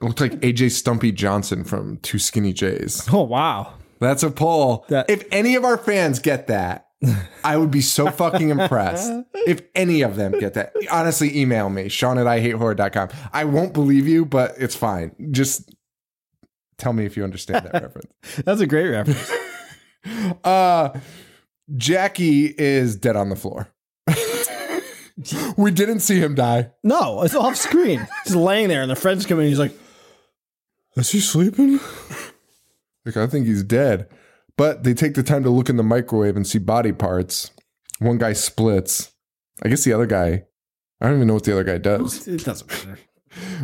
It looked like AJ Stumpy Johnson from Two Skinny Jays. *laughs* oh wow. That's a poll. That- if any of our fans get that, I would be so fucking impressed. If any of them get that, honestly, email me, Sean at I hate IHateHorror.com. I won't believe you, but it's fine. Just tell me if you understand that *laughs* reference. That's a great reference. *laughs* Uh Jackie is dead on the floor. we didn't see him die. No, it's off screen. He's laying there, and the friends come in. He's like, Is he sleeping? like I think he's dead. But they take the time to look in the microwave and see body parts. One guy splits. I guess the other guy I don't even know what the other guy does. "It doesn't matter."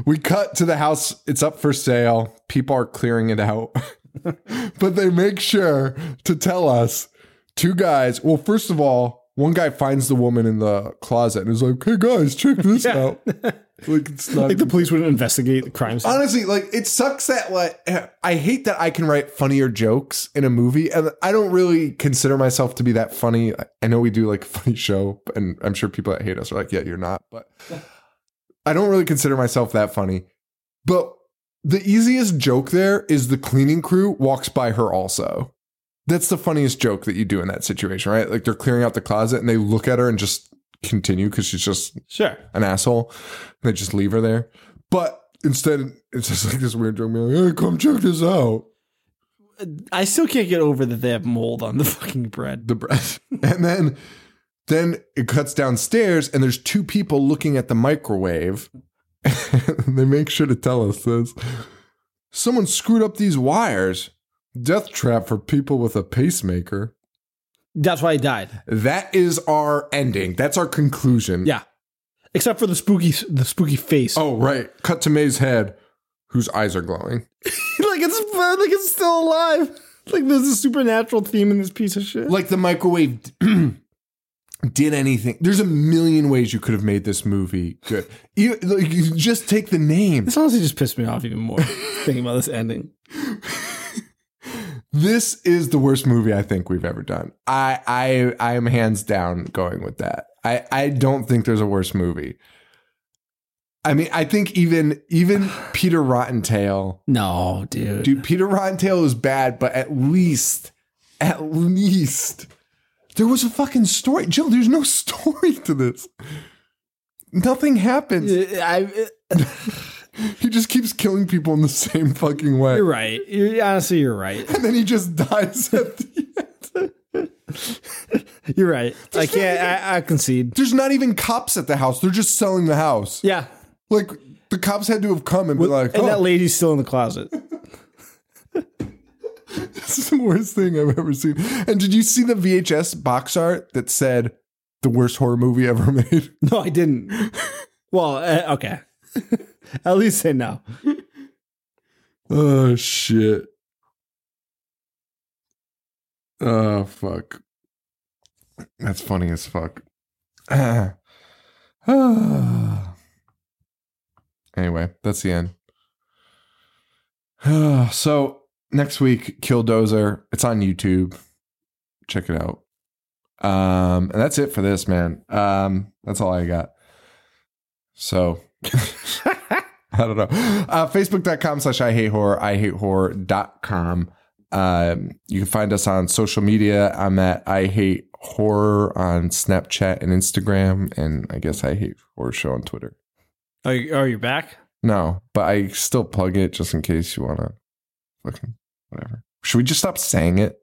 We cut to the house. It's up for sale. People are clearing it out. *laughs* but they make sure to tell us two guys. Well, first of all, one guy finds the woman in the closet and is like, hey guys, check this out. *laughs* Like, it's not. Like the police wouldn't investigate the crime scene. Honestly, like it sucks that like I hate that I can write funnier jokes in a movie, and I don't really consider myself to be that funny. I know we do like a funny show, and I'm sure people that hate us are like, "Yeah, you're not," but I don't really consider myself that funny. But the easiest joke there is the cleaning crew walks by her also. That's the funniest joke that you do in that situation, right? Like they're clearing out the closet and they look at her and just continue because she's just Sure. an asshole. They just leave her there. But instead, it's just like this weird joke being like, hey, come check this out. I still can't get over that they have mold on the fucking bread. The bread. *laughs* and then Then it cuts downstairs, and there's two people looking at the microwave. *laughs* they make sure to tell us this. Someone screwed up these wires. Death trap for people with a pacemaker. That's why he died. That is our ending. That's our conclusion. Yeah. Except for the spooky the spooky face. Oh, right. Cut to May's head, whose eyes are glowing. *laughs* like it's like it's still alive. Like there's a supernatural theme in this piece of shit. Like the microwave *clears throat* did anything. There's a million ways you could have made this movie good. You, like, you just take the name. This honestly just pissed me off even more *laughs* thinking about this ending. This is the worst movie I think we've ever done. I I I am hands down going with that. I I don't think there's a worse movie. I mean, I think even even *sighs* Peter Rottentail, No, dude. dude, Peter Rottentail is bad, but at least, at least, there was a fucking story. Jill, there's no *laughs* story to this. Nothing happens. *laughs* I, *laughs* He just keeps killing people in the same fucking way, you're right. You're, honestly, you're right. *laughs* and then he just dies *laughs* at the end. You're right. I can't. I, I concede. There's not even cops at the house. They're just selling the house. Yeah. Like the cops had to have come and be like, And oh, that lady's still in the closet. this is the worst thing I've ever seen. And did you see the VHS box art that said the worst horror movie ever made? No, I didn't. Well, uh, okay. *laughs* At least say no. *laughs* Oh shit. Oh fuck. That's funny as fuck. *sighs* anyway, that's the end. *sighs* so next week, Killdozer. It's on YouTube. Check it out. Um, and that's it for this, man. Um, that's all I got. So *laughs* I don't know. Uh, Facebook.com slash I hate horror, I hate horror.com. Um, you can find us on social media. I'm at I hate horror on Snapchat and Instagram, and I guess I hate horror show on Twitter. Are you, are you back? No, but I still plug it just in case you want to fucking whatever. Should we just stop saying it?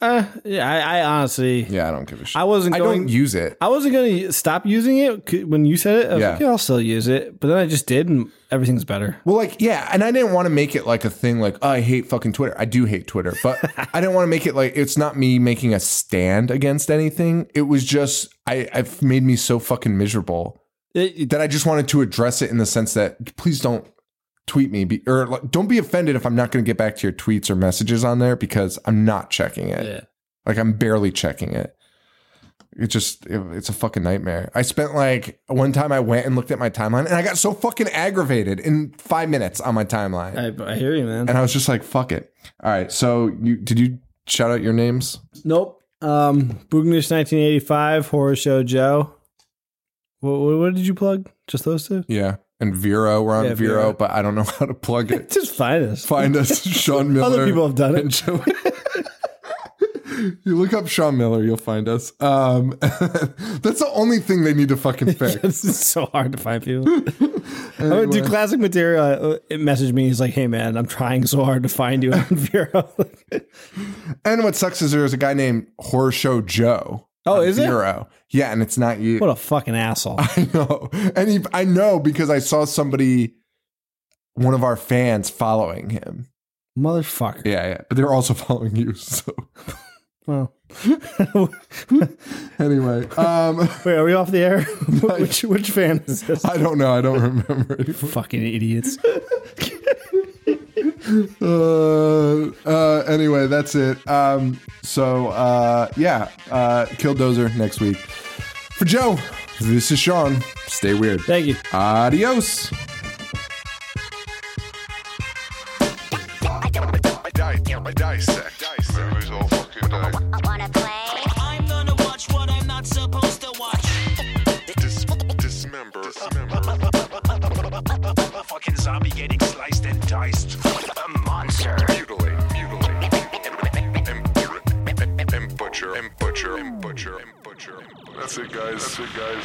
Uh, yeah. I, I honestly, Yeah, I don't give a shit. I wasn't I don't use it. I wasn't going to stop using it when you said it. I was Yeah. like, yeah, I'll still use it. But then I just did, and everything's better. Well, like, yeah, and I didn't want to make it like a thing like, oh, I hate fucking Twitter. I do hate Twitter, but *laughs* I didn't want to make it like it's not me making a stand against anything. It was just I I've made me so fucking miserable it- that I just wanted to address it in the sense that please don't tweet me be, or like, don't be offended if I'm not going to get back to your tweets or messages on there because I'm not checking it. yeah. Like I'm barely checking it. It just it- it's a fucking nightmare. I spent like one time I went and looked at my timeline and I got so fucking aggravated in five minutes on my timeline. I, I hear you, man. and I was just like, fuck it. All right. So you did you shout out your names? Nope. Um, Boognish 1985, Horror Show Joe. What, what, what did you plug? Just those two? Yeah. And Vero, we're on Yeah, Vero, Vero. but I don't know *laughs* how to plug it. *laughs* Just find us. Find us, *laughs* Sean Miller. Other people have done it. Joey. you look up Sean Miller, you'll find us. Um, that's the only thing they need to fucking fix. This is so hard to find people. I'm gonna do classic material. Uh, It messaged me. He's like, "Hey man, I'm trying so hard to find you on Vero." And what sucks is there's a guy named Horror Show Joe. Oh, is it? Yeah, and it's not you. what a fucking asshole! *laughs* I know. And he, I know because I saw somebody, one of our fans following him. Motherfucker. Yeah, yeah. But they're also *laughs* following you. So Well, *laughs* anyway, um, wait, are we off the air? which which fan is this? I don't know. I don't remember. Fucking idiots. Uh, uh, anyway, that's it. Um, so uh, yeah, uh, Killdozer next week. For Joe, this is Sean. Stay weird. Thank you. Adios. Dissect. Dissect. Movies all fucking day. Wanna play? I'm gonna watch what I'm not supposed to watch. Dis- dismember. Dismember. fucking zombie getting sliced and diced. And, and butcher. And butcher. And butcher. And butcher. That's it, guys. That's it, guys.